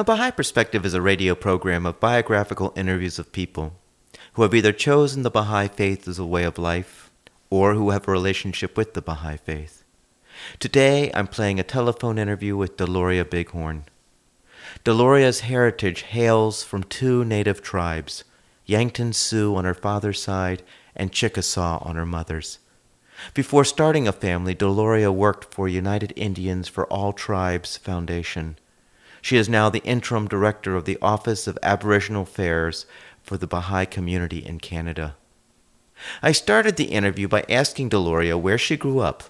A Baha'i Perspective is a radio program of biographical interviews of people who have either chosen the Baha'i faith as a way of life or who have a relationship with the Baha'i faith. Today I'm playing a telephone interview with Deloria Bighorn. Deloria's heritage hails from two native tribes, Yankton Sioux on her father's side and Chickasaw on her mother's. Before starting a family, Deloria worked for United Indians for All Tribes Foundation she is now the interim director of the Office of Aboriginal Affairs for the Baha'i community in Canada. I started the interview by asking Deloria where she grew up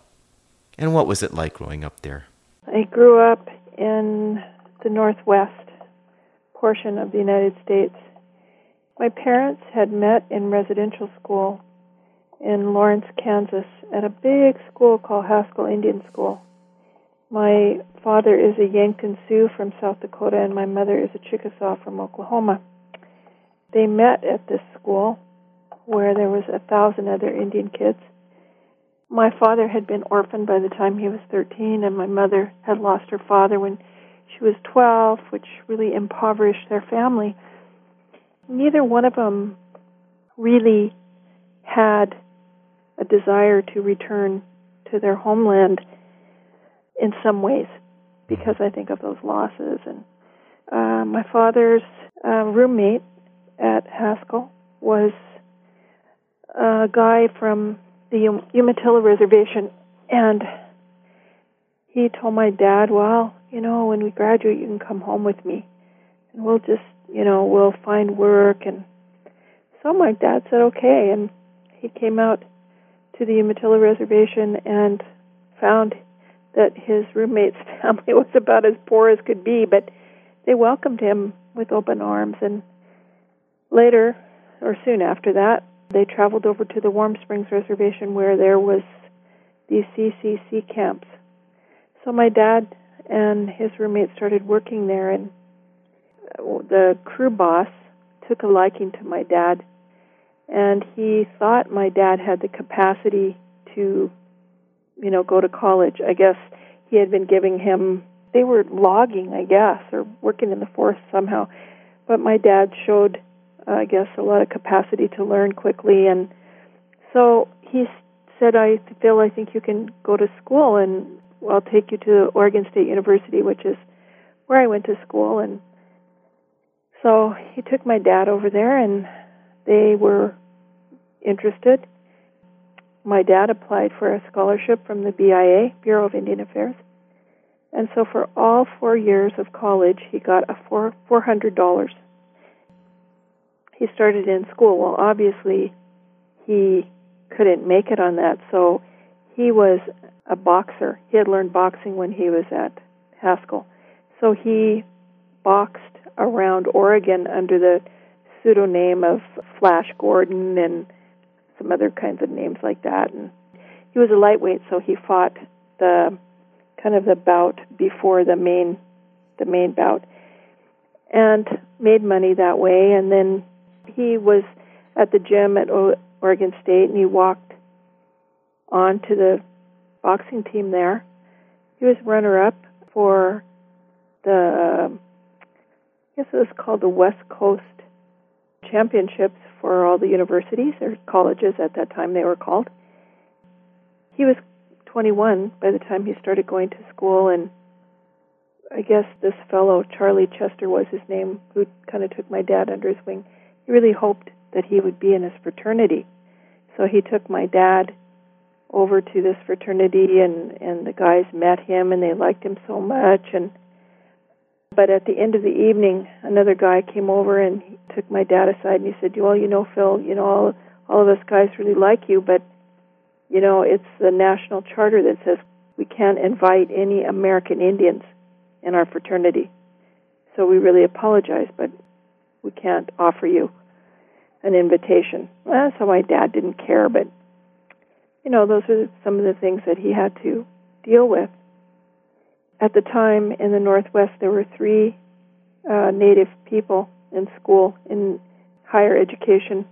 and what was it like growing up there. I grew up in the northwest portion of the United States. My parents had met in residential school in Lawrence, Kansas, at a big school called Haskell Indian School. My father is a Yankton Sioux from South Dakota, and my mother is a Chickasaw from Oklahoma. They met at this school where there was a thousand other Indian kids. My father had been orphaned by the time he was 13, and my mother had lost her father when she was 12, which really impoverished their family. Neither one of them really had a desire to return to their homeland in some ways because I think of those losses. And uh, my father's uh, roommate at Haskell was a guy from the Umatilla Reservation, and he told my dad, "Well, you know, when we graduate, you can come home with me, and we'll just, you know, we'll find work." And so my dad said, "Okay," and he came out to the Umatilla Reservation and found that his roommate's family was about as poor as could be, but they welcomed him with open arms. And later, or soon after that, they traveled over to the Warm Springs Reservation where there was these CCC camps. So my dad and his roommate started working there, and the crew boss took a liking to my dad, and he thought my dad had the capacity to you know, go to college. I guess he had been giving him they were logging, I guess, or working in the forest somehow. But my dad showed, uh, I guess, a lot of capacity to learn quickly, and so he said, "I Phil, I think you can go to school, and I'll take you to Oregon State University, which is where I went to school." And so he took my dad over there, and they were interested my dad applied for a scholarship from the BIA, Bureau of Indian Affairs. And so for all four years of college, he got a four four hundred dollars. He started in school. Well, obviously, he couldn't make it on that, so he was a boxer. He had learned boxing when he was at Haskell, so he boxed around Oregon under the pseudonym of Flash Gordon and some other kinds of names like that. And he was a lightweight, so he fought the kind of the bout before the main the main bout, and made money that way. And then he was at the gym at Oregon State, and he walked on to the boxing team there. He was runner up for the I guess it was called the West Coast Championships for all the universities or colleges at that time they were called. He was 21 by the time he started going to school, and I guess this fellow, Charlie Chester was his name, who kind of took my dad under his wing. He really hoped that he would be in his fraternity. So he took my dad over to this fraternity and and the guys met him and they liked him so much and but at the end of the evening, another guy came over and he took my dad aside and he said, "Well, you know, Phil, you know, all all of us guys really like you, but you know, it's the national charter that says we can't invite any American Indians in our fraternity. so we really apologize, but we can't offer you an invitation. Well, so my dad didn't care, but you know, those are some of the things that he had to deal with. At the time in the Northwest, there were three uh, Native people in school in higher education,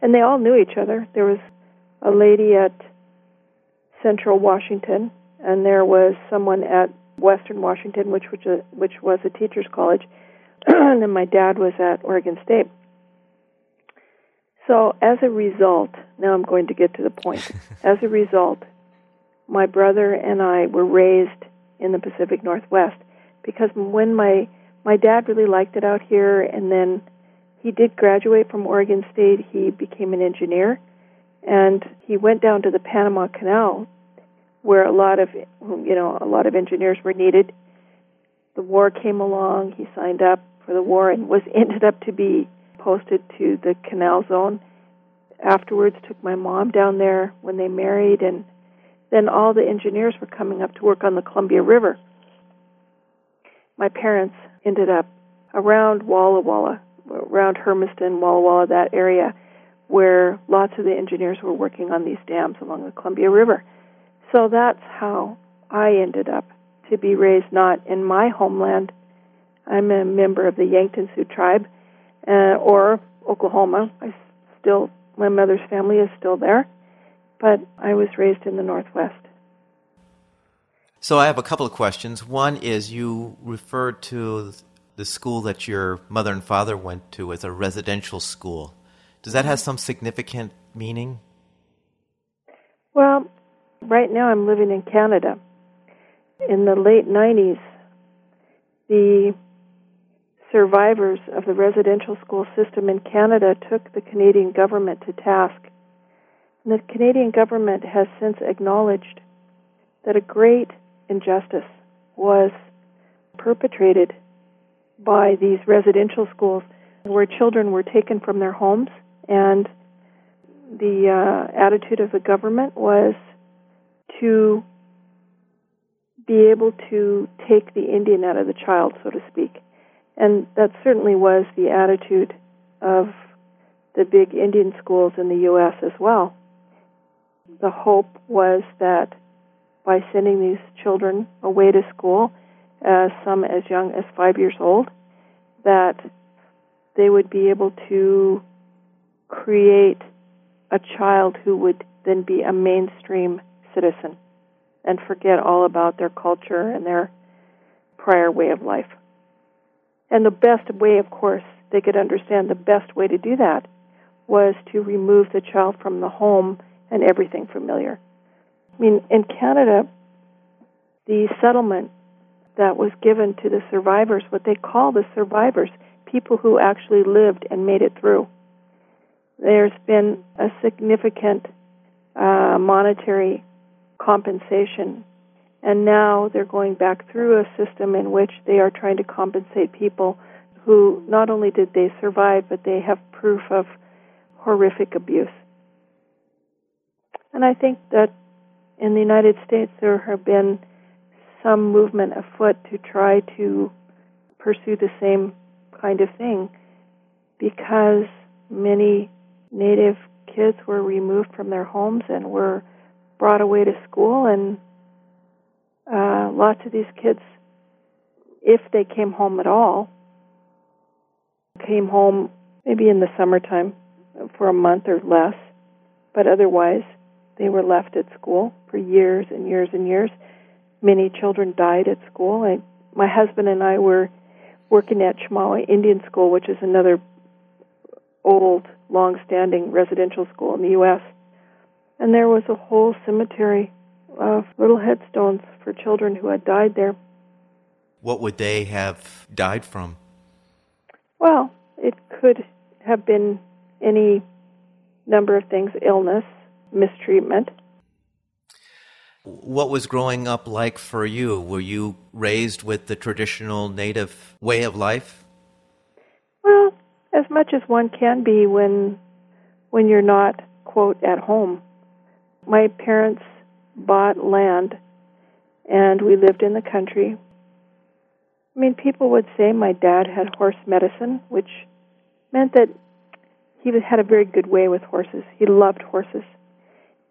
and they all knew each other. There was a lady at Central Washington, and there was someone at Western Washington, which was a, which was a teachers' college, and then my dad was at Oregon State. So, as a result, now I'm going to get to the point. as a result, my brother and I were raised in the Pacific Northwest because when my my dad really liked it out here, and then he did graduate from Oregon State. He became an engineer, and he went down to the Panama Canal, where a lot of you know a lot of engineers were needed. The war came along. He signed up for the war and was ended up to be posted to the canal zone. Afterwards, took my mom down there when they married, and then all the engineers were coming up to work on the Columbia River. My parents ended up around Walla Walla, around Hermiston, Walla Walla, that area, where lots of the engineers were working on these dams along the Columbia River. So that's how I ended up to be raised not in my homeland. I'm a member of the Yankton Sioux tribe, uh, or Oklahoma. I still, my mother's family is still there, but I was raised in the Northwest. So I have a couple of questions. One is you referred to the school that your mother and father went to as a residential school. Does that have some significant meaning? Well, right now I'm living in Canada. In the late 90s, the survivors of the residential school system in Canada took the Canadian government to task. The Canadian government has since acknowledged that a great injustice was perpetrated by these residential schools where children were taken from their homes and the uh, attitude of the government was to be able to take the Indian out of the child, so to speak. And that certainly was the attitude of the big Indian schools in the U.S. as well. The hope was that by sending these children away to school, uh, some as young as five years old, that they would be able to create a child who would then be a mainstream citizen and forget all about their culture and their prior way of life. And the best way, of course, they could understand the best way to do that was to remove the child from the home and everything familiar. I mean, in Canada, the settlement that was given to the survivors, what they call the survivors, people who actually lived and made it through. There's been a significant uh, monetary compensation, and now they're going back through a system in which they are trying to compensate people who not only did they survive, but they have proof of horrific abuse. And I think that in the United States there have been some movement afoot to try to pursue the same kind of thing because many native kids were removed from their homes and were brought away to school. And uh, lots of these kids if they came home at all came home maybe in the summertime for a month or less. But otherwise they were left at school for years and years and years many children died at school. I, my husband and I were working at Chemawa Indian School, which is another old, long-standing residential school in the U.S. And there was a whole cemetery of little headstones for children who had died there. What would they have died from? Well, it could have been any number of things illness, mistreatment, what was growing up like for you? Were you raised with the traditional native way of life? Well, as much as one can be when when you're not quote at home. My parents bought land and we lived in the country. I mean, people would say my dad had horse medicine, which meant that he had a very good way with horses. He loved horses.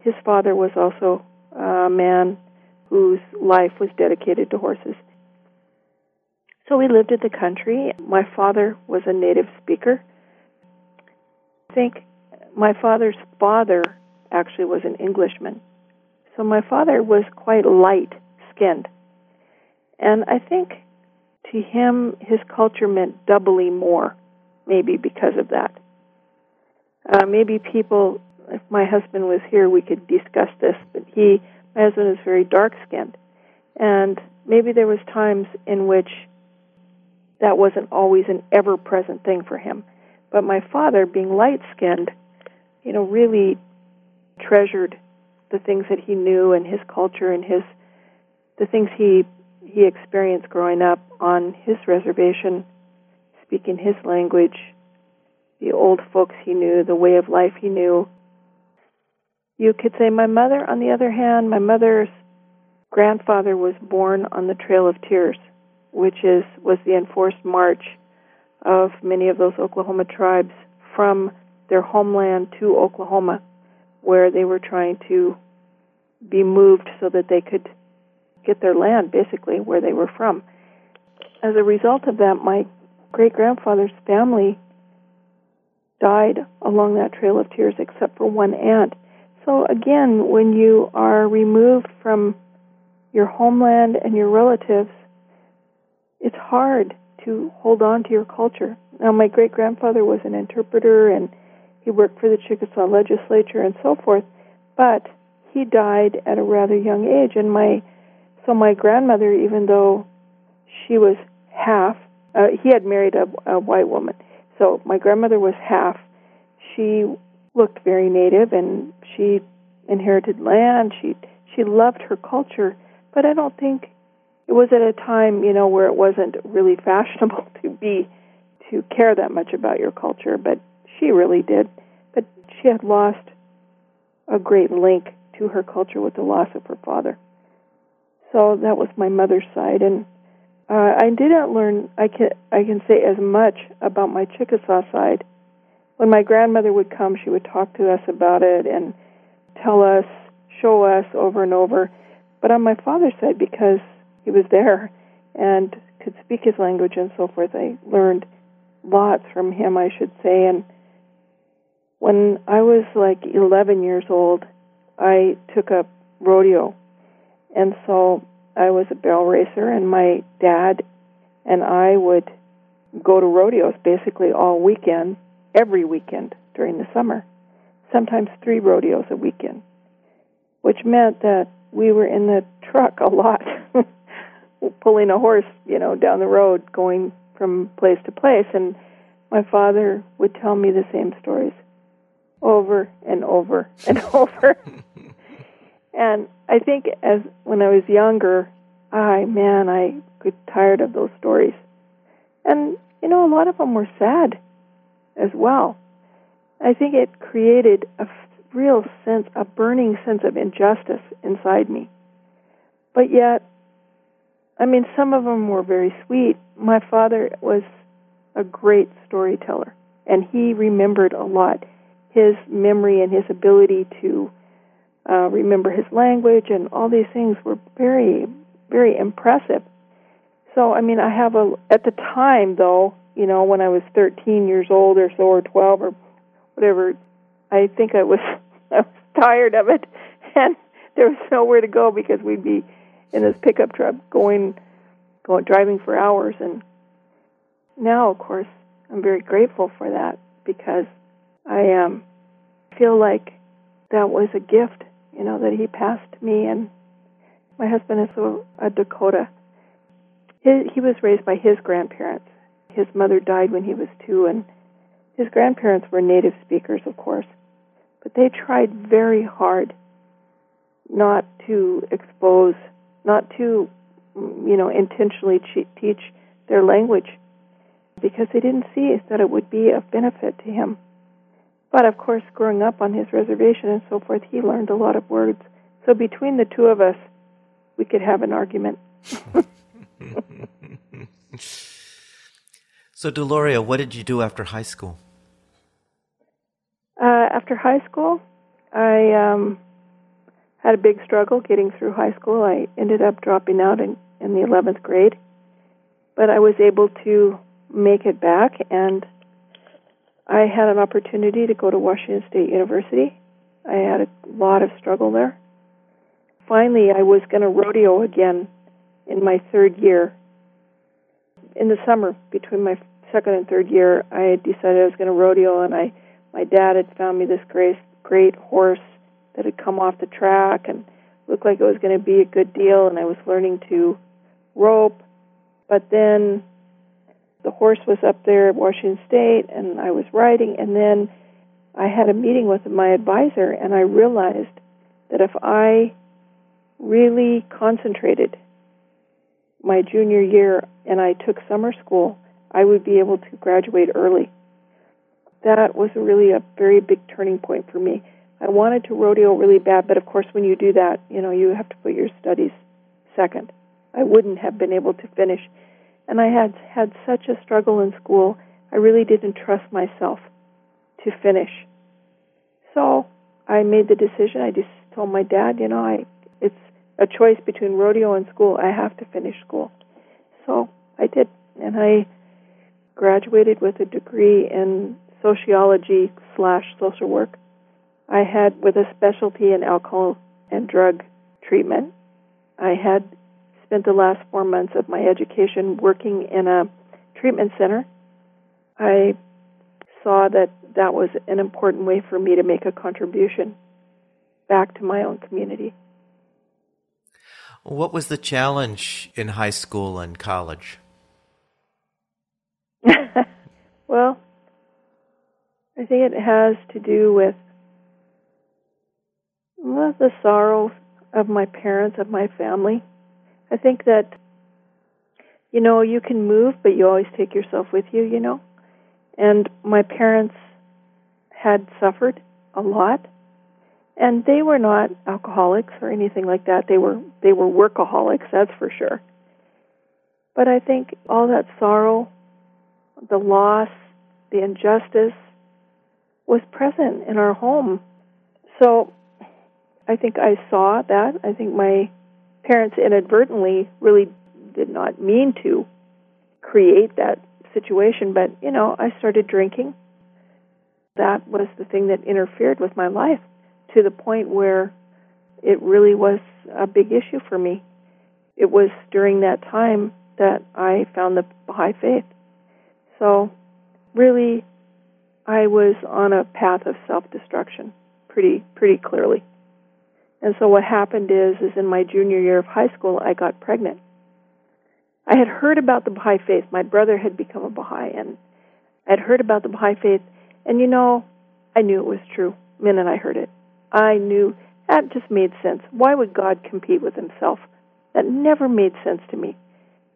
His father was also a man whose life was dedicated to horses. So we lived in the country. My father was a native speaker. I think my father's father actually was an Englishman. So my father was quite light skinned. And I think to him, his culture meant doubly more, maybe because of that. Uh, maybe people, if my husband was here, we could discuss this, but he, my husband is very dark skinned. And maybe there was times in which that wasn't always an ever present thing for him. But my father, being light skinned, you know, really treasured the things that he knew and his culture and his the things he he experienced growing up on his reservation, speaking his language, the old folks he knew, the way of life he knew. You could say my mother, on the other hand, my mother's grandfather was born on the Trail of Tears, which is was the enforced march of many of those Oklahoma tribes from their homeland to Oklahoma, where they were trying to be moved so that they could get their land basically where they were from. As a result of that, my great grandfather's family died along that trail of tears except for one aunt. So again, when you are removed from your homeland and your relatives, it's hard to hold on to your culture. Now, my great grandfather was an interpreter and he worked for the Chickasaw legislature and so forth, but he died at a rather young age. And my so my grandmother, even though she was half, uh, he had married a, a white woman. So my grandmother was half. She looked very native, and she inherited land. She she loved her culture, but I don't think it was at a time you know where it wasn't really fashionable to be to care that much about your culture. But she really did. But she had lost a great link to her culture with the loss of her father. So that was my mother's side, and uh, I didn't learn. I can I can say as much about my Chickasaw side. When my grandmother would come, she would talk to us about it and tell us, show us over and over. But on my father's side, because he was there and could speak his language and so forth, I learned lots from him, I should say. And when I was like 11 years old, I took up rodeo and so I was a barrel racer, and my dad and I would go to rodeos basically all weekend, every weekend during the summer, sometimes three rodeos a weekend, which meant that we were in the truck a lot, pulling a horse, you know, down the road, going from place to place. And my father would tell me the same stories over and over and over. And I think as when I was younger, I man, I got tired of those stories. And you know, a lot of them were sad as well. I think it created a real sense, a burning sense of injustice inside me. But yet, I mean, some of them were very sweet. My father was a great storyteller, and he remembered a lot. His memory and his ability to uh, remember his language, and all these things were very, very impressive. So, I mean, I have a, at the time though, you know, when I was 13 years old or so, or 12 or whatever, I think I was, I was tired of it, and there was nowhere to go because we'd be in this pickup truck going, going driving for hours. And now, of course, I'm very grateful for that because I um, feel like that was a gift you know, that he passed me. And my husband is a, a Dakota. He, he was raised by his grandparents. His mother died when he was two, and his grandparents were native speakers, of course. But they tried very hard not to expose, not to, you know, intentionally teach their language because they didn't see that it would be of benefit to him. But of course, growing up on his reservation and so forth, he learned a lot of words. So between the two of us, we could have an argument. so, Deloria, what did you do after high school? Uh, after high school, I um, had a big struggle getting through high school. I ended up dropping out in, in the 11th grade, but I was able to make it back, and I had an opportunity to go to Washington State University. I had a lot of struggle there. Finally, I was going to rodeo again in my third year. In the summer, between my second and third year, I decided I was going to rodeo, and I, my dad had found me this great, great horse that had come off the track and looked like it was going to be a good deal, and I was learning to rope. But then the horse was up there at Washington State, and I was riding, and then I had a meeting with my advisor, and I realized that if I really concentrated my junior year and I took summer school, I would be able to graduate early. That was really a very big turning point for me. I wanted to rodeo really bad, but of course, when you do that, you know, you have to put your studies second. I wouldn't have been able to finish. And I had had such a struggle in school, I really didn't trust myself to finish. So I made the decision. I just told my dad, you know, I it's a choice between rodeo and school. I have to finish school. So I did, and I graduated with a degree in sociology slash social work. I had with a specialty in alcohol and drug treatment. I had spent the last four months of my education working in a treatment center. I saw that that was an important way for me to make a contribution back to my own community. What was the challenge in high school and college? well, I think it has to do with well, the sorrow of my parents, of my family. I think that, you know, you can move, but you always take yourself with you, you know. And my parents had suffered a lot and they were not alcoholics or anything like that. They were they were workaholics, that's for sure. But I think all that sorrow, the loss, the injustice was present in our home. So I think I saw that. I think my parents inadvertently really did not mean to create that situation, but you know, I started drinking. That was the thing that interfered with my life to the point where it really was a big issue for me. It was during that time that I found the Baha'i faith. So, really, I was on a path of self-destruction pretty pretty clearly. And so what happened is is in my junior year of high school I got pregnant. I had heard about the Baha'i faith. My brother had become a Baha'i and I'd heard about the Baha'i faith and you know, I knew it was true the minute I heard it. I knew that just made sense. Why would God compete with himself? That never made sense to me.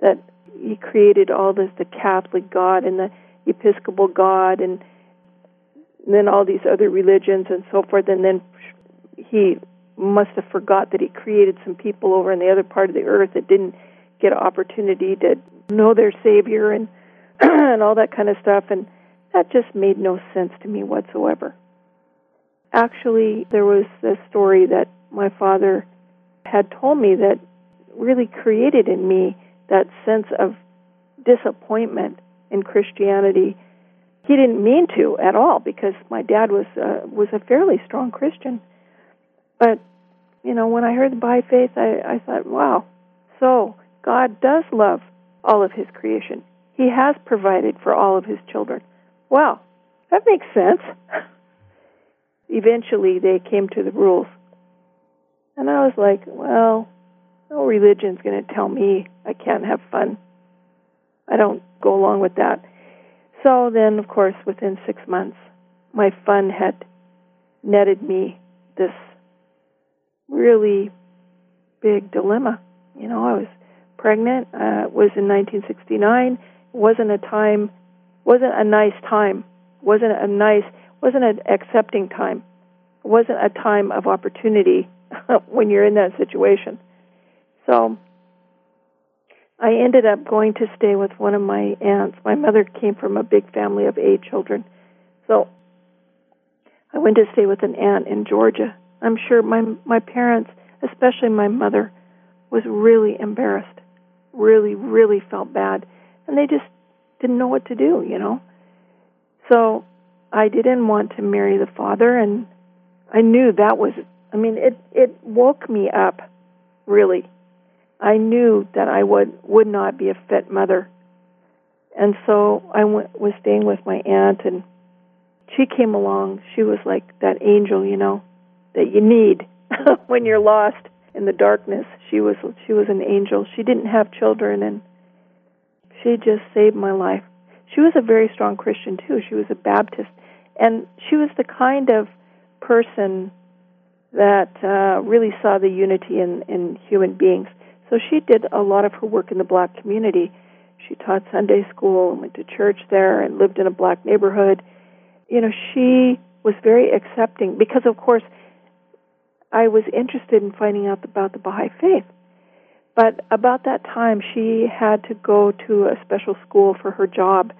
That he created all this the Catholic God and the Episcopal God and, and then all these other religions and so forth and then he must have forgot that he created some people over in the other part of the earth that didn't get an opportunity to know their savior and and all that kind of stuff and that just made no sense to me whatsoever. Actually, there was a story that my father had told me that really created in me that sense of disappointment in Christianity. He didn't mean to at all because my dad was uh, was a fairly strong Christian. But you know, when I heard by faith, I, I thought, wow, so God does love all of His creation. He has provided for all of His children. Wow, that makes sense. eventually they came to the rules. And I was like, well, no religion's going to tell me I can't have fun. I don't go along with that. So then, of course, within six months, my fun had netted me this really big dilemma. You know, I was pregnant. Uh, it was in 1969. It wasn't a time, wasn't a nice time. wasn't a nice wasn't an accepting time. It wasn't a time of opportunity when you're in that situation. So I ended up going to stay with one of my aunts. My mother came from a big family of eight children. So I went to stay with an aunt in Georgia. I'm sure my my parents, especially my mother, was really embarrassed. Really, really felt bad. And they just didn't know what to do, you know. So I didn't want to marry the father and I knew that was I mean it it woke me up really. I knew that I would would not be a fit mother. And so I went, was staying with my aunt and she came along. She was like that angel, you know, that you need when you're lost in the darkness. She was she was an angel. She didn't have children and she just saved my life. She was a very strong Christian too. She was a Baptist and she was the kind of person that uh, really saw the unity in, in human beings. So she did a lot of her work in the black community. She taught Sunday school and went to church there and lived in a black neighborhood. You know, she was very accepting because, of course, I was interested in finding out about the Baha'i faith. But about that time, she had to go to a special school for her job,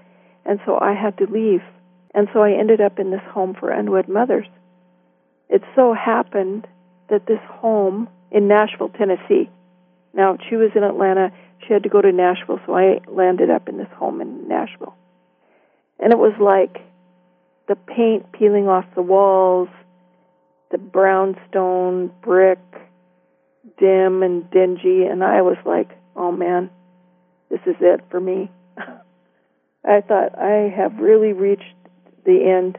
and so I had to leave. And so I ended up in this home for unwed mothers. It so happened that this home in Nashville, Tennessee, now she was in Atlanta, she had to go to Nashville, so I landed up in this home in Nashville. And it was like the paint peeling off the walls, the brownstone brick, dim and dingy, and I was like, oh man, this is it for me. I thought I have really reached the end.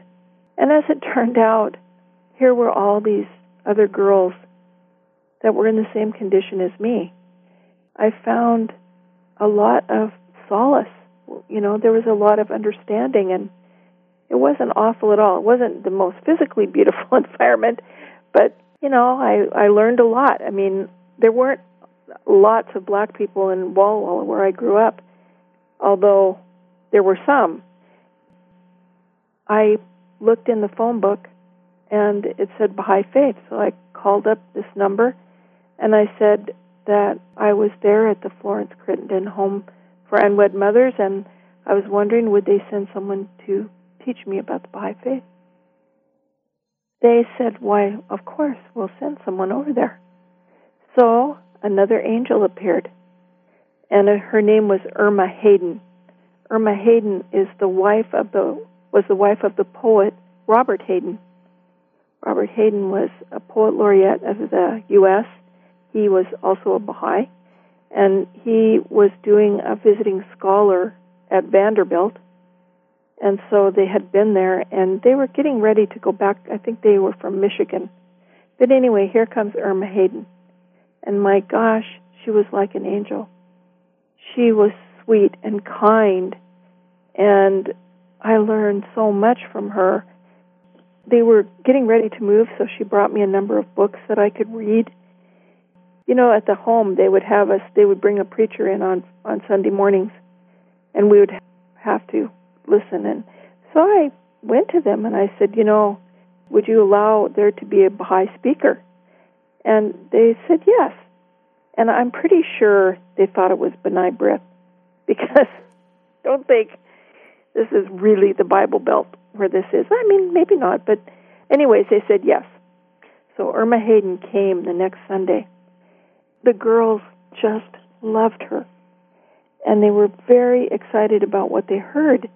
And as it turned out, here were all these other girls that were in the same condition as me. I found a lot of solace. You know, there was a lot of understanding, and it wasn't awful at all. It wasn't the most physically beautiful environment, but you know, I I learned a lot. I mean, there weren't lots of black people in Walla Walla where I grew up, although there were some. I looked in the phone book and it said Baha'i Faith. So I called up this number and I said that I was there at the Florence Crittenton Home for Unwed Mothers and I was wondering would they send someone to teach me about the Baha'i Faith. They said, Why, of course, we'll send someone over there. So another angel appeared, and her name was Erma Hayden. Erma Hayden is the wife of the was the wife of the poet Robert Hayden. Robert Hayden was a poet laureate of the U.S. He was also a Baha'i, and he was doing a visiting scholar at Vanderbilt. And so they had been there, and they were getting ready to go back. I think they were from Michigan. But anyway, here comes Erma Hayden. And my gosh, she was like an angel. She was sweet and kind, and I learned so much from her. They were getting ready to move, so she brought me a number of books that I could read. You know, at the home, they would have us, they would bring a preacher in on, on Sunday mornings, and we would have to listen. And so I went to them and I said, You know, would you allow there to be a Baha'i speaker? And they said yes. And I'm pretty sure they thought it was B'nai B'rith because don't think this is really the Bible Belt where this is. I mean, maybe not, but anyways, they said yes. So Erma Hayden came the next Sunday. The girls just loved her, and they were very excited about what they heard.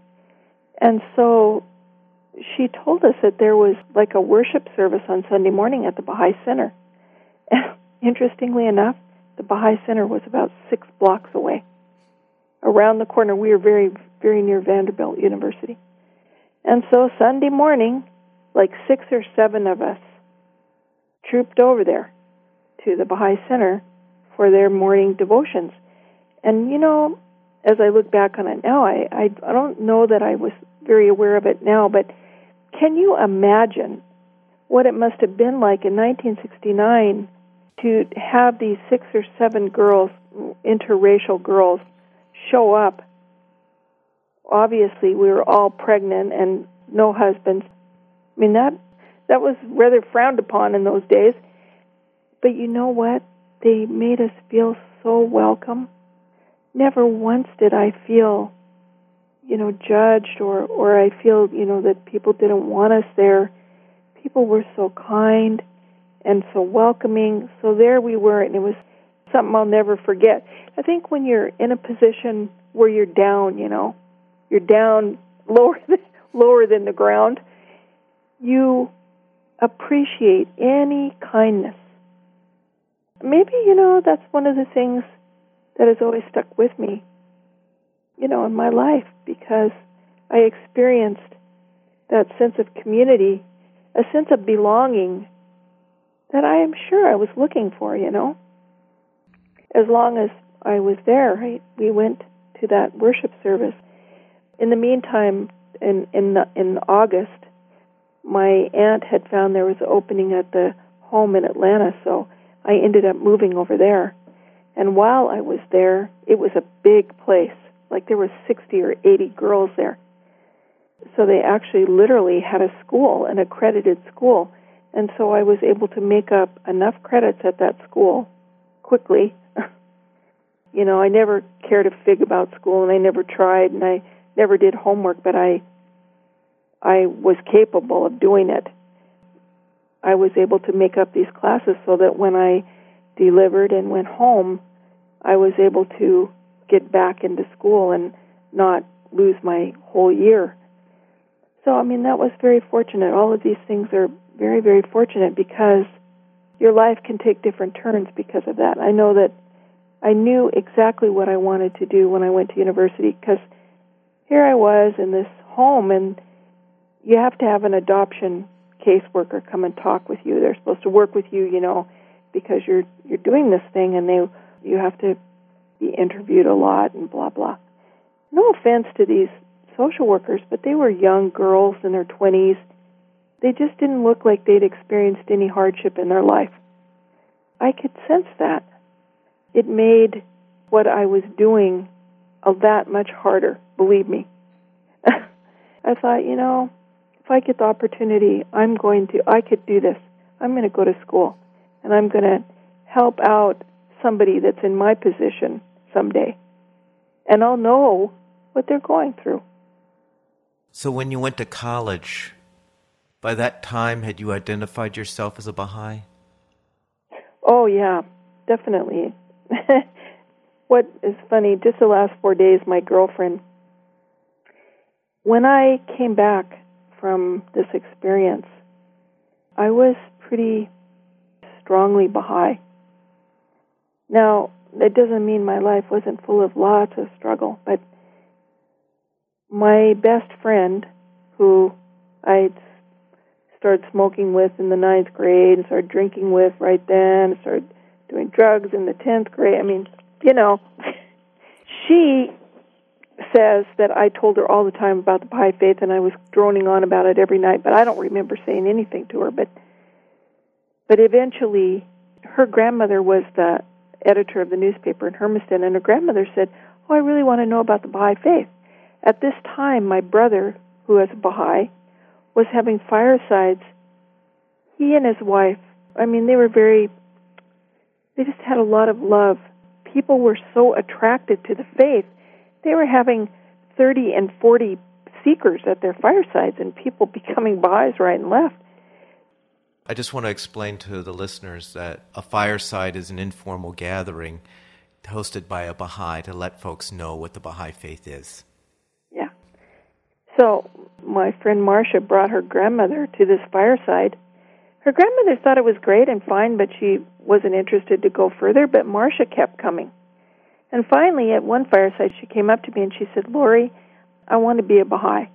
And so she told us that there was like a worship service on Sunday morning at the Baha'i Center. And interestingly enough, the Baha'i Center was about six blocks away around the corner. We were very, very near Vanderbilt University. And so Sunday morning, like six or seven of us trooped over there to the Baha'i Center for their morning devotions. And you know, as I look back on it now, I, I I don't know that I was very aware of it now, but can you imagine what it must have been like in 1969 to have these six or seven girls, interracial girls, show up. Obviously, we were all pregnant and no husbands. I mean that that was rather frowned upon in those days. But you know what? They made us feel so welcome. never once did I feel, you know, judged or or I feel, you know, that people didn't want us there. People were so kind and so welcoming. So there we were, and it was something I'll never forget. I think when you're in a position where you're down, you know, you're down lower than, lower than the ground, you appreciate any kindness. Maybe, you know, that's one of the things that has always stuck with me, you know, in my life because I experienced that sense of community, a sense of belonging that I am sure I was looking for, you know. As long as I was there, we went to that worship service. In the meantime, in in the, in August, my aunt had found there was an opening at the home in Atlanta, so I ended up moving over there. And while I was there, it was a big place. Like there were 60 or 80 girls there. So they actually literally had a school, an accredited school. And so I was able to make up enough credits at that school quickly. you know, I never cared a fig about school and I never tried and I never did homework, but I I was capable of doing it. I was able to make up these classes so that when I delivered and went home, I was able to get back into school and not lose my whole year. So, I mean, that was very fortunate. All of these things are very, very fortunate because your life can take different turns because of that. I know that I knew exactly what I wanted to do when I went to university because here I was in this home and you have to have an adoption caseworker come and talk with you. They're supposed to work with you, you know, because you're you're doing this thing and they you have to be interviewed a lot and blah blah. No offense to these social workers, but they were young girls in their 20s. They just didn't look like they'd experienced any hardship in their life. I could sense that. It made what I was doing that much harder, believe me. I thought, you know, if I get the opportunity, I'm going to, I could do this. I'm going to go to school and I'm going to help out somebody that's in my position someday. And I'll know what they're going through. So when you went to college, by that time, had you identified yourself as a Baha'i? Oh, yeah, definitely. what is funny, just the last four days, my girlfriend, when I came back from this experience, I was pretty strongly Baha'i. Now, that doesn't mean my life wasn't full of lots of struggle, but my best friend, who I started smoking with in the ninth grade and started drinking with right then, started doing drugs in the tenth grade. I mean, you know, she says that I told her all the time about the Baha'i faith and I was droning on about it every night, but I don't remember saying anything to her. But but eventually, her grandmother was the editor of the newspaper in Hermiston, and her grandmother said, "Oh, I really want to know about the Baha'i faith." At this time, my brother, who is a Baha'i, was having firesides. He and his wife, I mean, they were very. They just had a lot of love. People were so attracted to the faith. They were having 30 and 40 seekers at their firesides and people becoming Baha'is right and left. I just want to explain to the listeners that a fireside is an informal gathering hosted by a Baha'i to let folks know what the Baha'i faith is. Yeah. So my friend Marcia brought her grandmother to this fireside. Her grandmother thought it was great and fine, but she wasn't interested to go further, but Marcia kept coming. And finally, at one fireside, she came up to me and she said, Lori, I want to be a Baha'i.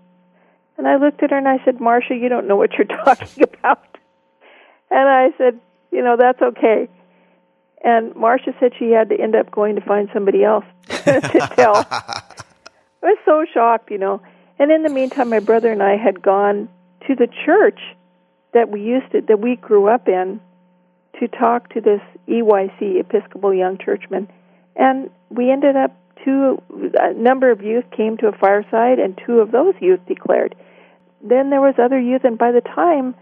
And I looked at her and I said, Marcia, you don't know what you're talking about. And I said, you know, that's okay. And Marcia said she had to end up going to find somebody else to tell. I was so shocked, you know. And in the meantime, my brother and I had gone to the church that we used to, that we grew up in, to talk to this EYC Episcopal Young Churchman, and we ended up two a number of youth came to a fireside, and two of those youth declared. Then there was other youth, and by the time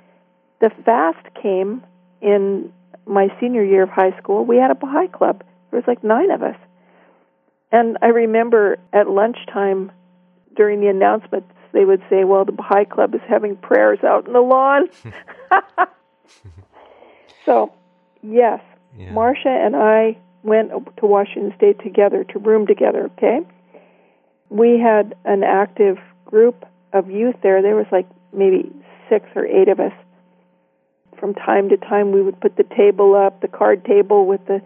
the fast came in my senior year of high school, we had a Baha'i club. There was like nine of us. And I remember at lunchtime during the announcements, they would say, Well, the Baha'i Club is having prayers out in the lawn. so, yes, yeah. Marcia and I went to Washington State together to room together, okay? We had an active group of youth there. There was like maybe six or eight of us. From time to time, we would put the table up, the card table with the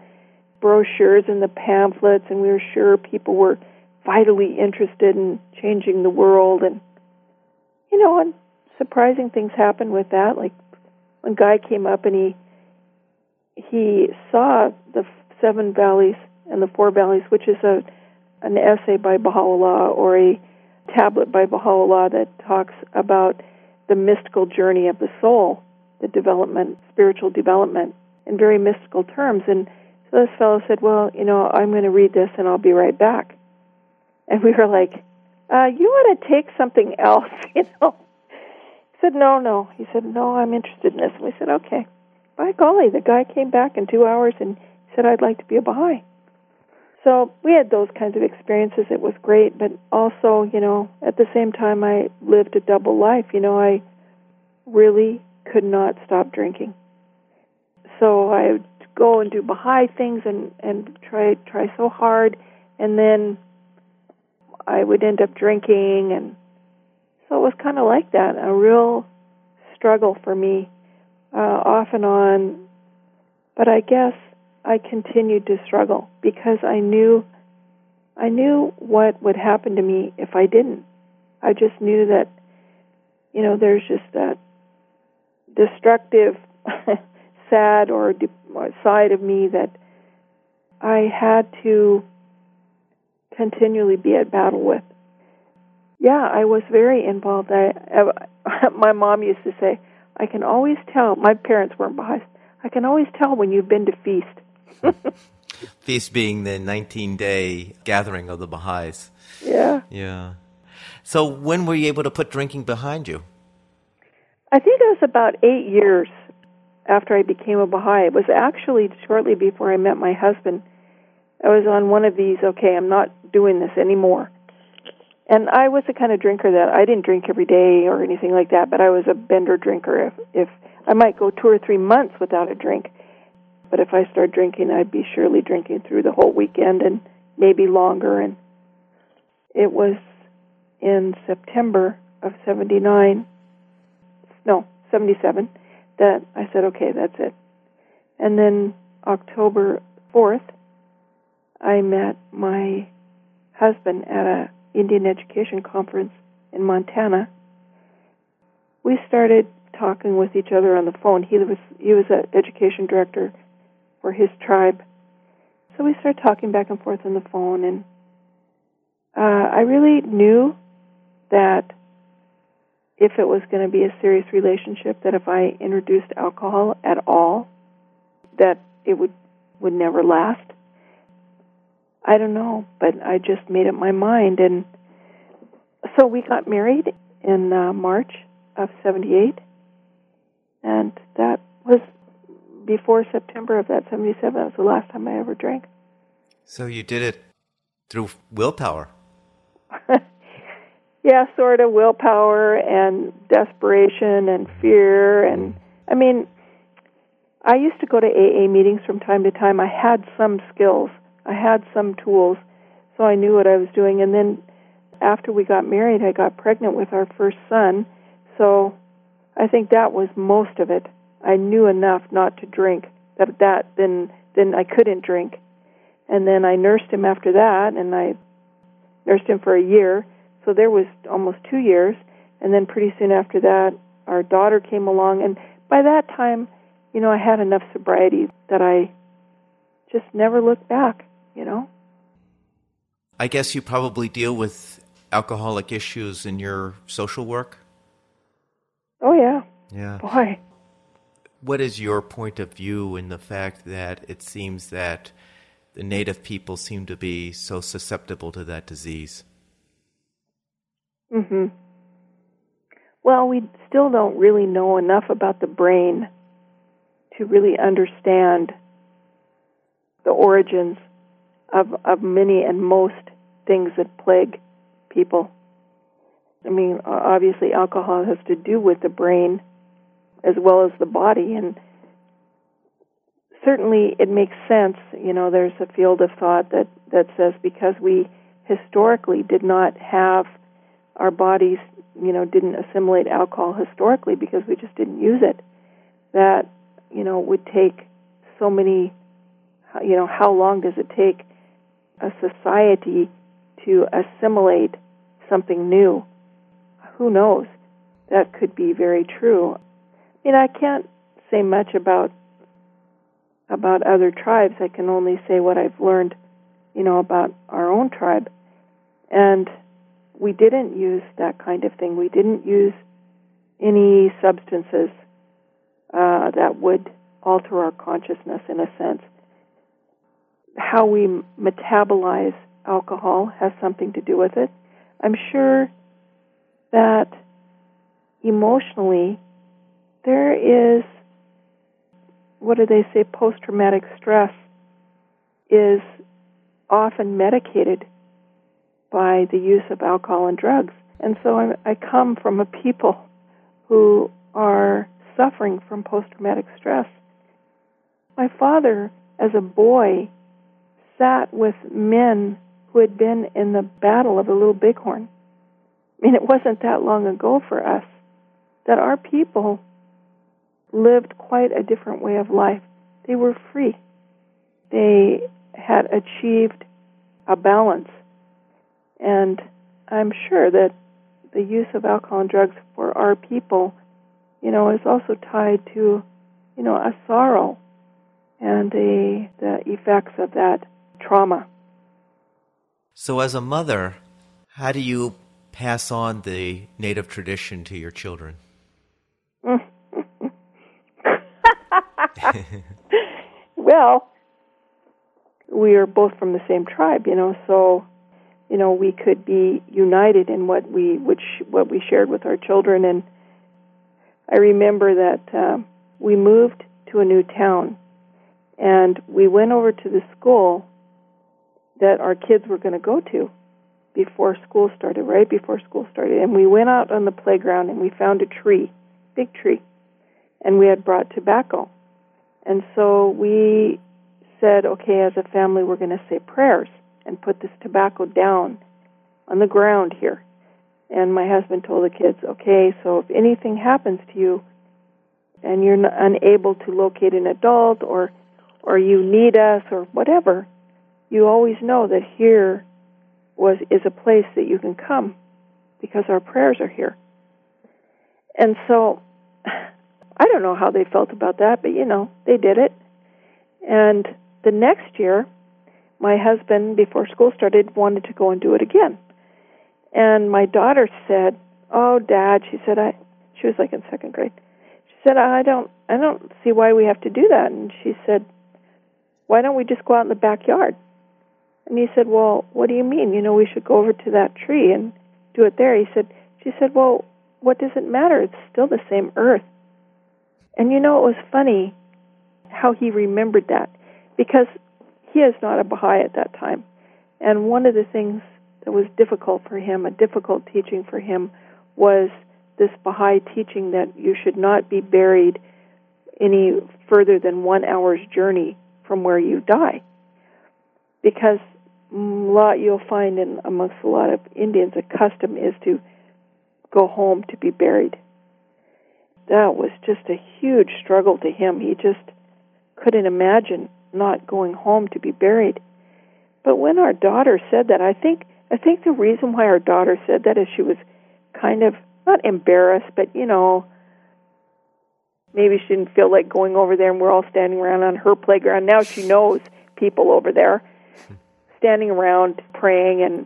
brochures and the pamphlets, and we were sure people were vitally interested in changing the world. And, you know, and surprising things happened with that. Like, one guy came up and he he saw the seven valleys and the four valleys, which is a an essay by Baha'u'llah or a tablet by Baha'u'llah that talks about the mystical journey of the soul, the development, spiritual development, in very mystical terms. And so this fellow said, Well, you know, I'm going to read this and I'll be right back. And we were like, uh, You want to take something else, you know? He said, No, no. He said, No, I'm interested in this. And we said, Okay. By golly, the guy came back in two hours and said, I'd like to be a Baha'i. So we had those kinds of experiences. It was great, but also, you know, at the same time, I lived a double life. You know, I really could not stop drinking. So I would go and do Baha'i things and and try try so hard, and then I would end up drinking, and so it was kind of like that, a real struggle for me, uh, off and on. But I guess I continued to struggle because I knew I knew what would happen to me if I didn't. I just knew that you know there's just that destructive sad or de- side of me that I had to continually be at battle with. Yeah, I was very involved. I, I my mom used to say, "I can always tell." My parents weren't Baha'is. I can always tell when you've been to feast Feast being the 19 day gathering of the Baha'is. Yeah. Yeah. So when were you able to put drinking behind you? I think it was about eight years after I became a Baha'i. It was actually shortly before I met my husband. I was on one of these, okay, I'm not doing this anymore. And I was the kind of drinker that I didn't drink every day or anything like that, but I was a bender drinker. If, if I might go two or three months without a drink, but if I start drinking, I'd be surely drinking through the whole weekend and maybe longer. And it was in September of 79, no, 77, that I said, okay, that's it. And then October 4th, I met my husband at a Indian education conference in Montana. We started talking with each other on the phone. He was he was an education director for his tribe. So we started talking back and forth on the phone, and uh, I really knew that if it was going to be a serious relationship, that if I introduced alcohol at all, that it would would never last. I don't know, but I just made up my mind, and so we got married in uh, March of '78, and that was before September of that 77. That was the last time I ever drank. So you did it through willpower. yeah, sort of willpower and desperation and fear and I mean I used to go to AA meetings from time to time. I had some skills. I had some tools. So I knew what I was doing and then after we got married, I got pregnant with our first son. So I think that was most of it. I knew enough not to drink. That that then then I couldn't drink, and then I nursed him after that, and I nursed him for a year. So there was almost two years, and then pretty soon after that, our daughter came along, and by that time, you know, I had enough sobriety that I just never looked back. You know. I guess you probably deal with alcoholic issues in your social work. Oh yeah. Yeah. Boy what is your point of view in the fact that it seems that the native people seem to be so susceptible to that disease? Mhm. Well, we still don't really know enough about the brain to really understand the origins of of many and most things that plague people. I mean, obviously, alcohol has to do with the brain as well as the body, and certainly it makes sense. You know, there's a field of thought that that says because we historically did not have our bodies, you know, didn't assimilate alcohol historically because we just didn't use it. That you know would take so many. You know, how long does it take a society to assimilate something new? Who knows? That could be very true. I mean, I can't say much about about other tribes. I can only say what I've learned, you know, about our own tribe. And we didn't use that kind of thing. We didn't use any substances uh, that would alter our consciousness in a sense. How we metabolize alcohol has something to do with it. I'm sure that emotionally there is what do they say post traumatic stress is often medicated by the use of alcohol and drugs. And so I, I come from a people who are suffering from post traumatic stress. My father, as a boy, sat with men who had been in the Battle of the Little Bighorn. I mean, it wasn't that long ago for us that our people lived quite a different way of life. They were free. They had achieved a balance. And I'm sure that the use of alcohol and drugs for our people, you know, is also tied to, you know, a sorrow and the the effects of that trauma. So as a mother, how do you pass on the native tradition to your children? well, we are both from the same tribe, you know, so you know we could be united in what we which what we shared with our children. And I remember that uh, we moved to a new town, and we went over to the school that our kids were going to go to before school started, right before school started. And we went out on the playground and we found a tree, big tree, and we had brought tobacco. And so we said, okay, as a family, we're going to say prayers and put this tobacco down on the ground here. And my husband told the kids, okay, so if anything happens to you and you're unable to locate an adult or or you need us or whatever, you always know that here was is a place that you can come because our prayers are here. And so I don't know how they felt about that, but you know, they did it. And the next year, my husband, before school started, wanted to go and do it again. And my daughter said, "Oh, Dad," she said, "I." She was like in second grade. She said, "I don't, I don't see why we have to do that." And she said, "Why don't we just go out in the backyard?" And he said, "Well, what do you mean? You know, we should go over to that tree and do it there." He said, "She said, well, what does it matter? It's still the same earth." And you know, it was funny how he remembered that because he is not a Baha'i at that time. And one of the things that was difficult for him, a difficult teaching for him, was this Baha'i teaching that you should not be buried any further than one hour's journey from where you die. Because lot you'll find in amongst a lot of Indians, a custom is to go home to be buried that was just a huge struggle to him. He just couldn't imagine not going home to be buried. But when our daughter said that, I think I think the reason why our daughter said that is she was kind of not embarrassed, but you know, maybe she didn't feel like going over there and we're all standing around on her playground. Now she knows people over there standing around praying and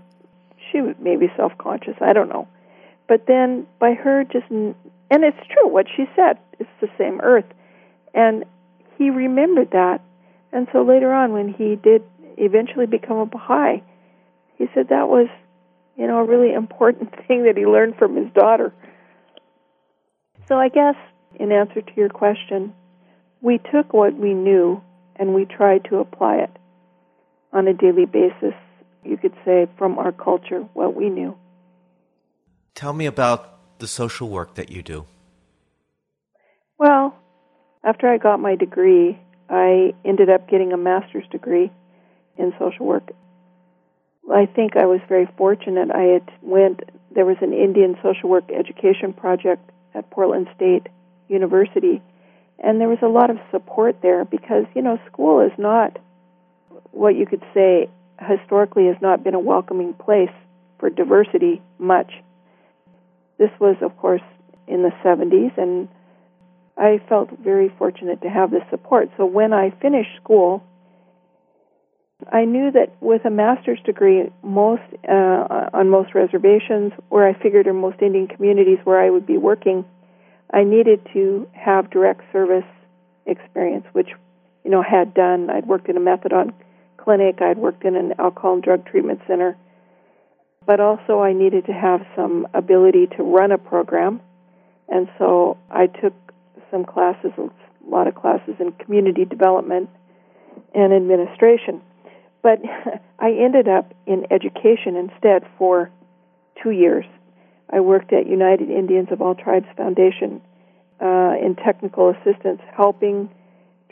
she was maybe self-conscious, I don't know. But then by her just and it's true what she said. It's the same earth. And he remembered that. And so later on, when he did eventually become a Baha'i, he said that was, you know, a really important thing that he learned from his daughter. So I guess, in answer to your question, we took what we knew and we tried to apply it. On a daily basis, you could say, from our culture, what we knew. Tell me about the social work that you do. Well, after I got my degree, I ended up getting a master's degree in social work. I think I was very fortunate. I had went there was an Indian social work education project at Portland State University and there was a lot of support there because, you know, school is not what you could say historically has not been a welcoming place for diversity much. This was of course in the 70s and I felt very fortunate to have this support. So when I finished school, I knew that with a master's degree, most uh, on most reservations, where I figured in most Indian communities where I would be working, I needed to have direct service experience, which you know had done. I'd worked in a methadone clinic, I'd worked in an alcohol and drug treatment center, but also I needed to have some ability to run a program, and so I took some classes, a lot of classes in community development and administration. But I ended up in education instead for two years. I worked at United Indians of All Tribes Foundation uh, in technical assistance, helping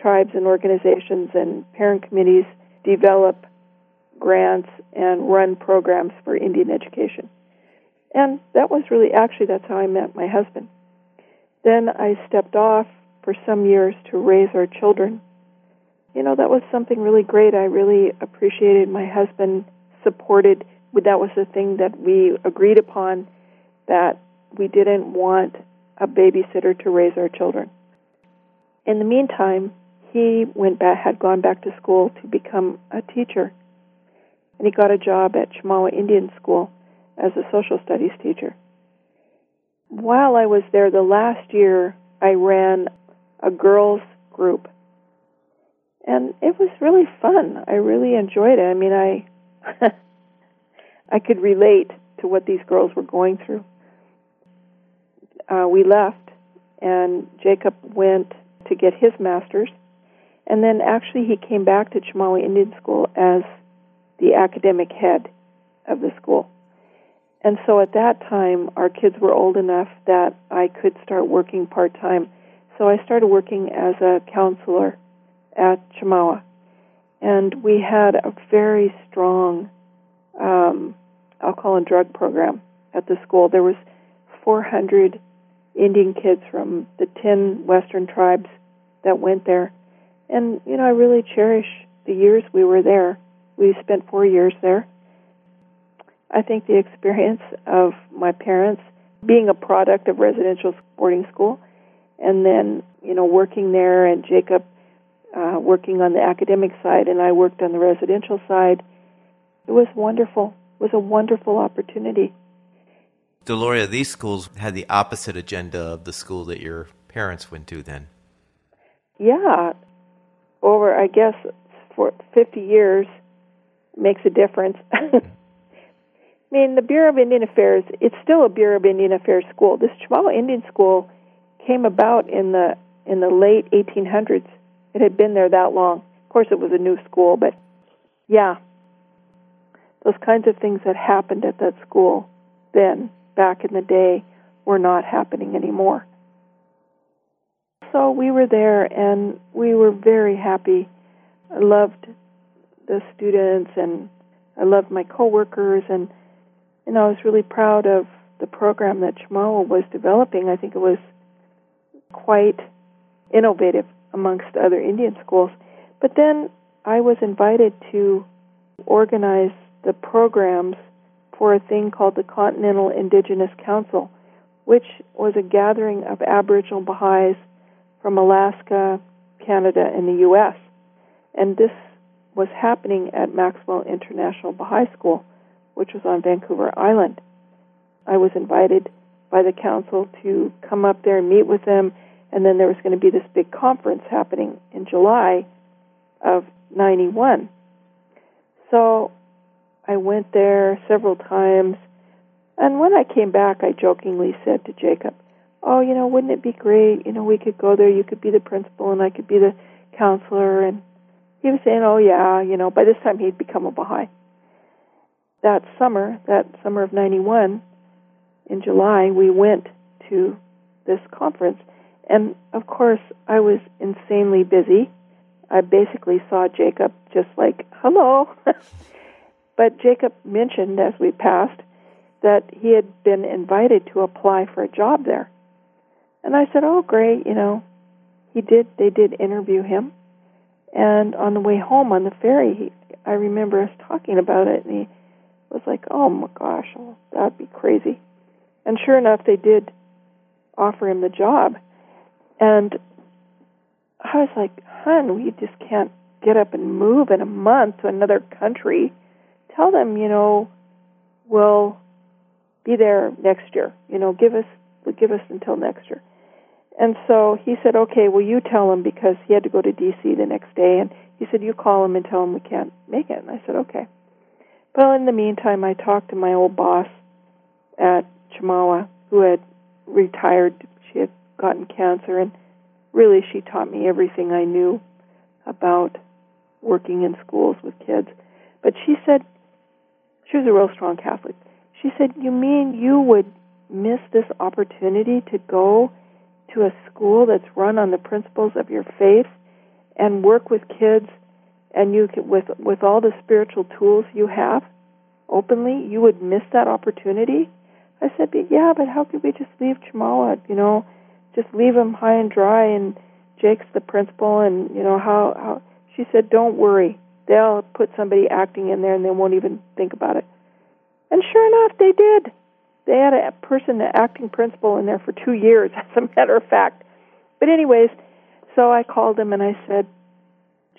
tribes and organizations and parent committees develop grants and run programs for Indian education. And that was really actually that's how I met my husband. Then I stepped off for some years to raise our children. You know, that was something really great. I really appreciated my husband supported that was the thing that we agreed upon that we didn't want a babysitter to raise our children. In the meantime, he went back had gone back to school to become a teacher. And he got a job at Chemawa Indian School as a social studies teacher while I was there, the last year, I ran a girls group. And it was really fun. I really enjoyed it. I mean, I I could relate to what these girls were going through. Uh, we left, and Jacob went to get his master's, and then actually he came back to Chemawa Indian School as the academic head of the school. And so at that time, our kids were old enough that I could start working part time. So I started working as a counselor at Chemawa. And we had a very strong um, alcohol and drug program at the school. There was 400 Indian kids from the 10 Western tribes that went there. And, you know, I really cherish the years we were there. We spent four years there. I think the experience of my parents being a product of residential boarding school and then, you know, working there and Jacob uh, working on the academic side and I worked on the residential side, it was wonderful. It was a wonderful opportunity. Deloria, these schools had the opposite agenda of the school that your parents went to then. Yeah. Over, I guess, for 50 years makes a difference. I mean, the Bureau of Indian Affairs, it's still a Bureau of Indian Affairs school. This Chemawa Indian School came about in the in the late 1800s. It had been there that long. Of course, it was a new school, but yeah, those kinds of things that happened at that school then, back in the day, were not happening anymore. So we were there, and we were very happy. I loved the students, and I loved my coworkers, and know, I was really proud of the program that Chemawa was developing. I think it was quite innovative amongst other Indian schools. But then I was invited to organize the programs for a thing called the Continental Indigenous Council, which was a gathering of Aboriginal Baha'is from Alaska, Canada, and the U.S. And this was happening at Maxwell International Baha'i School which was on Vancouver Island. I was invited by the council to come up there and meet with them, and then there was going to be this big conference happening in July of 91. So I went there several times, and when I came back, I jokingly said to Jacob, Oh, you know, wouldn't it be great? You know, we could go there, you could be the principal, and I could be the counselor. And he was saying, "Oh yeah, you know." By this time, he'd become a Baha'i. That summer, that summer of '91, in July, we went to this conference, and of course, I was insanely busy. I basically saw Jacob just like, "Hello," but Jacob mentioned as we passed that he had been invited to apply for a job there, and I said, "Oh, great," you know. He did. They did interview him and on the way home on the ferry, he, I remember us talking about it, and he was like, "Oh my gosh, oh, that'd be crazy." And sure enough, they did offer him the job, and I was like, "Hun, we just can't get up and move in a month to another country. Tell them, you know, we'll be there next year. You know, give us give us until next year." And so he said, okay, well, you tell him because he had to go to D.C. the next day. And he said, you call him and tell him we can't make it. And I said, okay. Well, in the meantime, I talked to my old boss at Chemawa who had retired. She had gotten cancer. And really, she taught me everything I knew about working in schools with kids. But she said, she was a real strong Catholic. She said, you mean you would miss this opportunity to go to a school that's run on the principles of your faith and work with kids and you can, with with all the spiritual tools you have openly you would miss that opportunity? I said but yeah but how could we just leave chemawa you know just leave him high and dry and jake's the principal and you know how how she said don't worry. They'll put somebody acting in there and they won't even think about it. And sure enough they did they had a person, an acting principal, in there for two years, as a matter of fact. But anyways, so I called him and I said,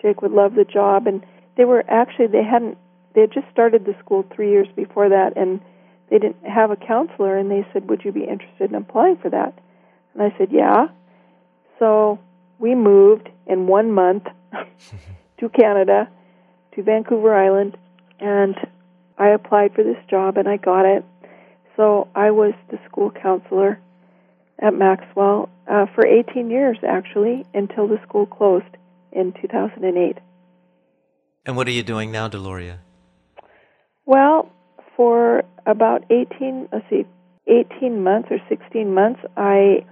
Jake would love the job, and they were actually they hadn't they had just started the school three years before that, and they didn't have a counselor, and they said, would you be interested in applying for that? And I said, yeah. So we moved in one month to Canada, to Vancouver Island, and I applied for this job and I got it. So I was the school counselor at Maxwell uh, for 18 years, actually, until the school closed in 2008. And what are you doing now, Deloria? Well, for about 18, let's see, 18 months or 16 months, I,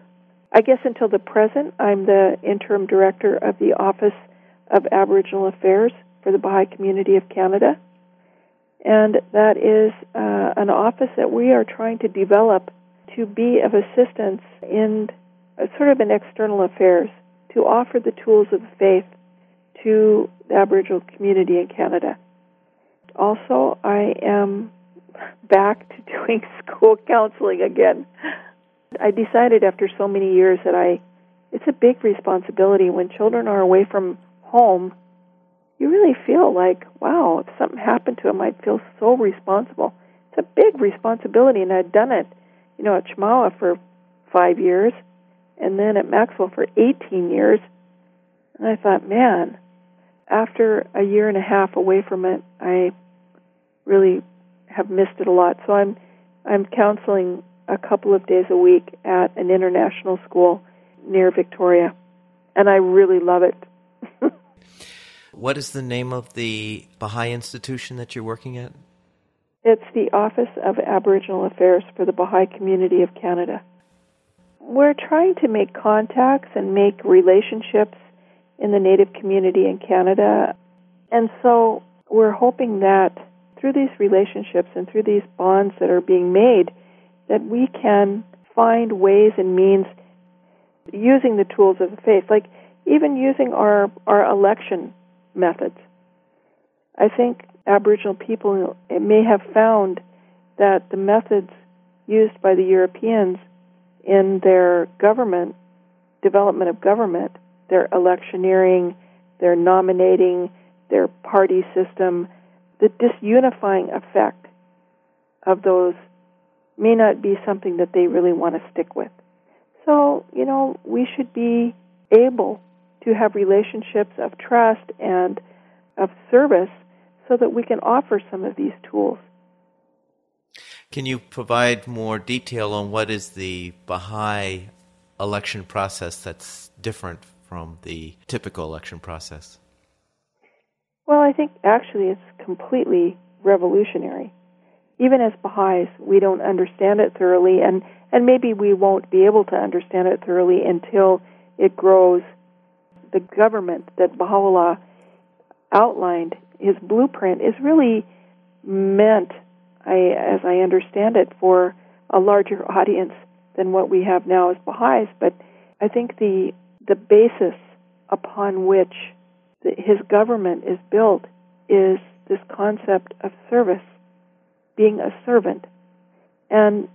I guess until the present, I'm the interim director of the Office of Aboriginal Affairs for the Baha'i Community of Canada and that is uh, an office that we are trying to develop to be of assistance in uh, sort of in external affairs to offer the tools of faith to the Aboriginal community in Canada. Also, I am back to doing school counseling again. I decided after so many years that I it's a big responsibility when children are away from home you really feel like, wow, if something happened to him, I'd feel so responsible. It's a big responsibility, and I'd done it, you know, at Chemawa for five years, and then at Maxwell for 18 years. And I thought, man, after a year and a half away from it, I really have missed it a lot. So I'm I'm counseling a couple of days a week at an international school near Victoria, and I really love it. What is the name of the Baha'i institution that you're working at? It's the Office of Aboriginal Affairs for the Baha'i Community of Canada. We're trying to make contacts and make relationships in the Native community in Canada. And so we're hoping that through these relationships and through these bonds that are being made, that we can find ways and means using the tools of the faith, like even using our, our election methods. I think Aboriginal people may have found that the methods used by the Europeans in their government, development of government, their electioneering, their nominating, their party system, the disunifying effect of those may not be something that they really want to stick with. So, you know, we should be able to have relationships of trust and of service so that we can offer some of these tools. Can you provide more detail on what is the Baha'i election process that's different from the typical election process? Well, I think actually it's completely revolutionary. Even as Baha'is, we don't understand it thoroughly, and, and maybe we won't be able to understand it thoroughly until it grows. The government that Baha'u'llah outlined, his blueprint, is really meant, I, as I understand it, for a larger audience than what we have now as Baha'is. But I think the the basis upon which the, his government is built is this concept of service, being a servant, and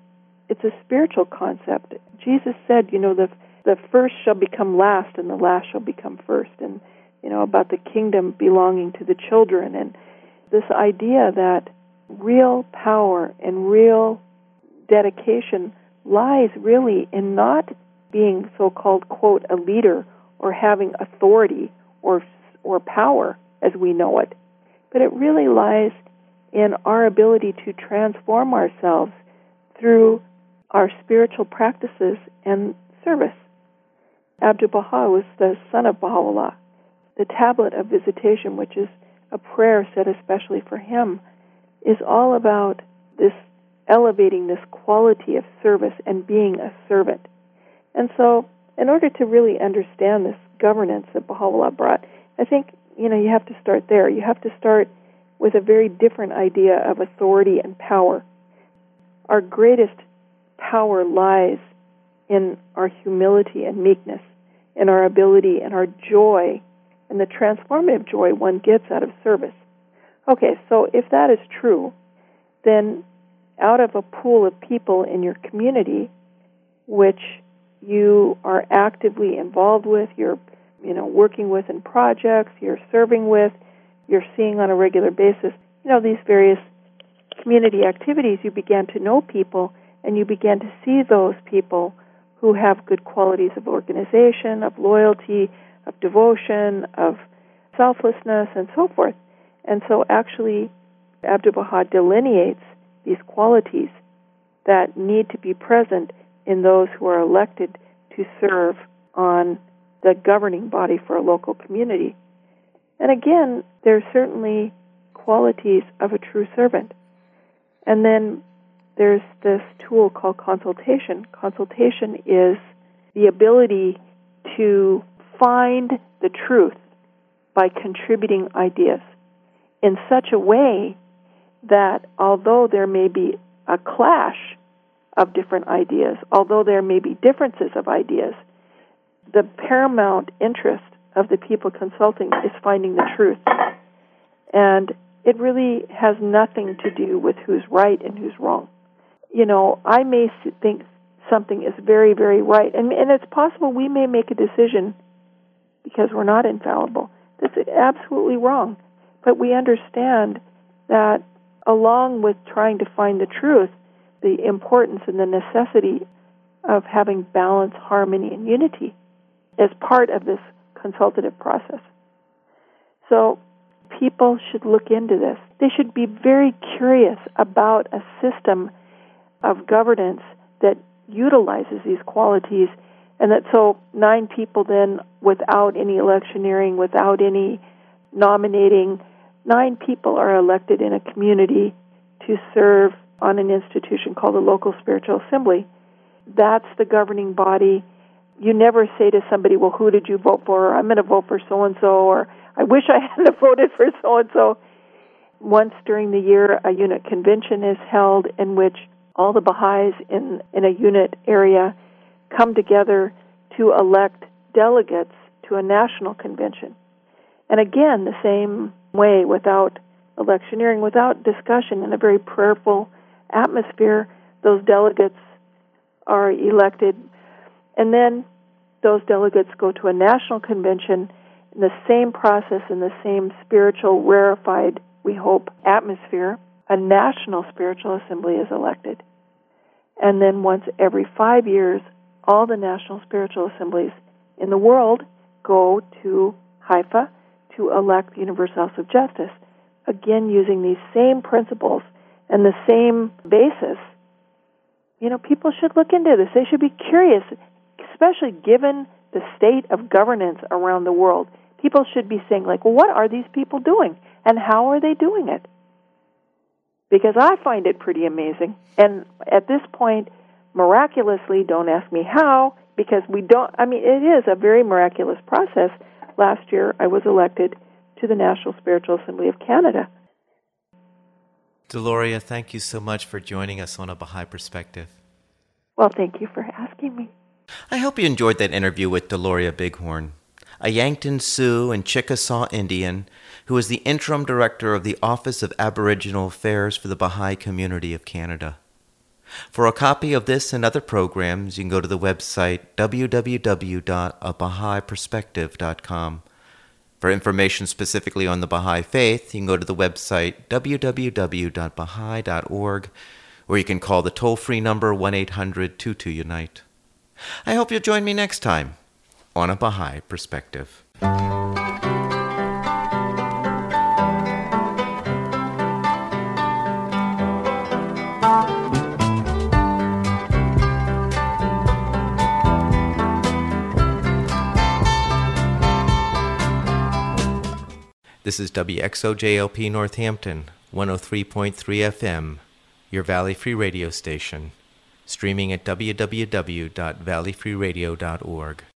it's a spiritual concept. Jesus said, you know, the the first shall become last, and the last shall become first, and you know about the kingdom belonging to the children, and this idea that real power and real dedication lies really in not being so-called quote a leader or having authority or or power as we know it. But it really lies in our ability to transform ourselves through our spiritual practices and service. Abdu'l Baha was the son of Baha'u'llah. The tablet of visitation, which is a prayer said especially for him, is all about this elevating this quality of service and being a servant. And so, in order to really understand this governance that Baha'u'llah brought, I think you know you have to start there. You have to start with a very different idea of authority and power. Our greatest power lies in our humility and meekness, in our ability and our joy, and the transformative joy one gets out of service. Okay, so if that is true, then out of a pool of people in your community which you are actively involved with, you're you know working with in projects, you're serving with, you're seeing on a regular basis, you know these various community activities, you began to know people and you began to see those people who have good qualities of organization, of loyalty, of devotion, of selflessness, and so forth. And so, actually, Abdu'l Baha delineates these qualities that need to be present in those who are elected to serve on the governing body for a local community. And again, there's certainly qualities of a true servant. And then there's this tool called consultation. Consultation is the ability to find the truth by contributing ideas in such a way that although there may be a clash of different ideas, although there may be differences of ideas, the paramount interest of the people consulting is finding the truth. And it really has nothing to do with who's right and who's wrong. You know, I may think something is very, very right, and, and it's possible we may make a decision because we're not infallible that's absolutely wrong. But we understand that along with trying to find the truth, the importance and the necessity of having balance, harmony, and unity as part of this consultative process. So people should look into this. They should be very curious about a system of governance that utilizes these qualities and that so nine people then without any electioneering, without any nominating, nine people are elected in a community to serve on an institution called the local spiritual assembly. That's the governing body. You never say to somebody, "Well, who did you vote for?" Or, I'm going to vote for so and so, or "I wish I hadn't voted for so and so." Once during the year, a unit convention is held in which all the Baha'is in in a unit area come together to elect delegates to a national convention. And again, the same way, without electioneering, without discussion, in a very prayerful atmosphere, those delegates are elected. And then those delegates go to a national convention in the same process, in the same spiritual, rarefied, we hope, atmosphere. A national spiritual assembly is elected. And then once every five years, all the national spiritual assemblies in the world go to Haifa to elect the Universal House of Justice. Again, using these same principles and the same basis. You know, people should look into this. They should be curious, especially given the state of governance around the world. People should be saying, like, well, what are these people doing? And how are they doing it? Because I find it pretty amazing. And at this point, miraculously, don't ask me how, because we don't, I mean, it is a very miraculous process. Last year, I was elected to the National Spiritual Assembly of Canada. Deloria, thank you so much for joining us on a Baha'i Perspective. Well, thank you for asking me. I hope you enjoyed that interview with Deloria Bighorn, a Yankton Sioux and Chickasaw Indian who is the interim director of the Office of Aboriginal Affairs for the Baha'i Community of Canada. For a copy of this and other programs, you can go to the website www.abahaiperspective.com. For information specifically on the Baha'i Faith, you can go to the website www.baha'i.org, or you can call the toll free number 1 800 22 Unite. I hope you'll join me next time on a Baha'i Perspective. This is WXOJLP Northampton, 103.3 FM, your Valley Free radio station, streaming at www.valleyfreeradio.org.